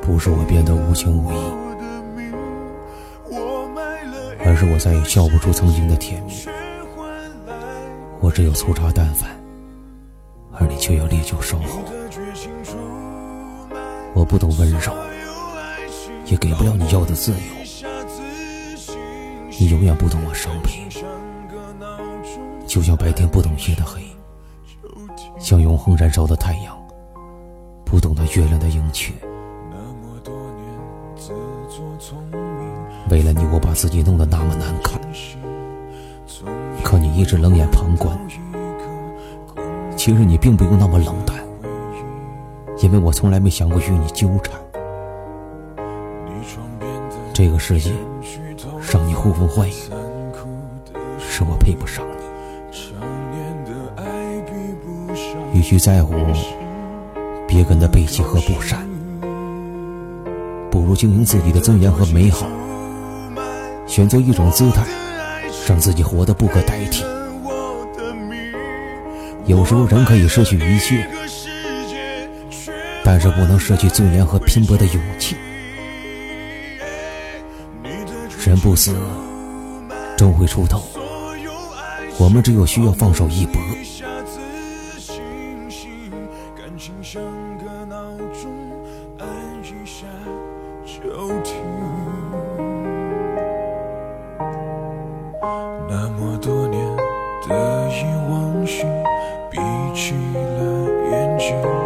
不是我变得无情无义，而是我再也笑不出曾经的甜蜜。我只有粗茶淡饭，而你却要烈酒烧喉。我不懂温柔，也给不了你要的自由。你永远不懂我伤悲，就像白天不懂夜的黑，像永恒燃烧的太阳，不懂得月亮的盈缺。为了你，我把自己弄得那么难看，可你一直冷眼旁观。其实你并不用那么冷淡，因为我从来没想过与你纠缠。这个世界让你呼风唤雨，是我配不上你。与其在乎别人的背弃和不善，不如经营自己的尊严和美好。选择一种姿态，让自己活得不可代替。有时候人可以失去一切，但是不能失去尊严和拼搏的勇气。人不死，终会出头。我们只有需要放手一搏。请像个闹钟按一下就停那么多年得意忘形闭起了眼睛。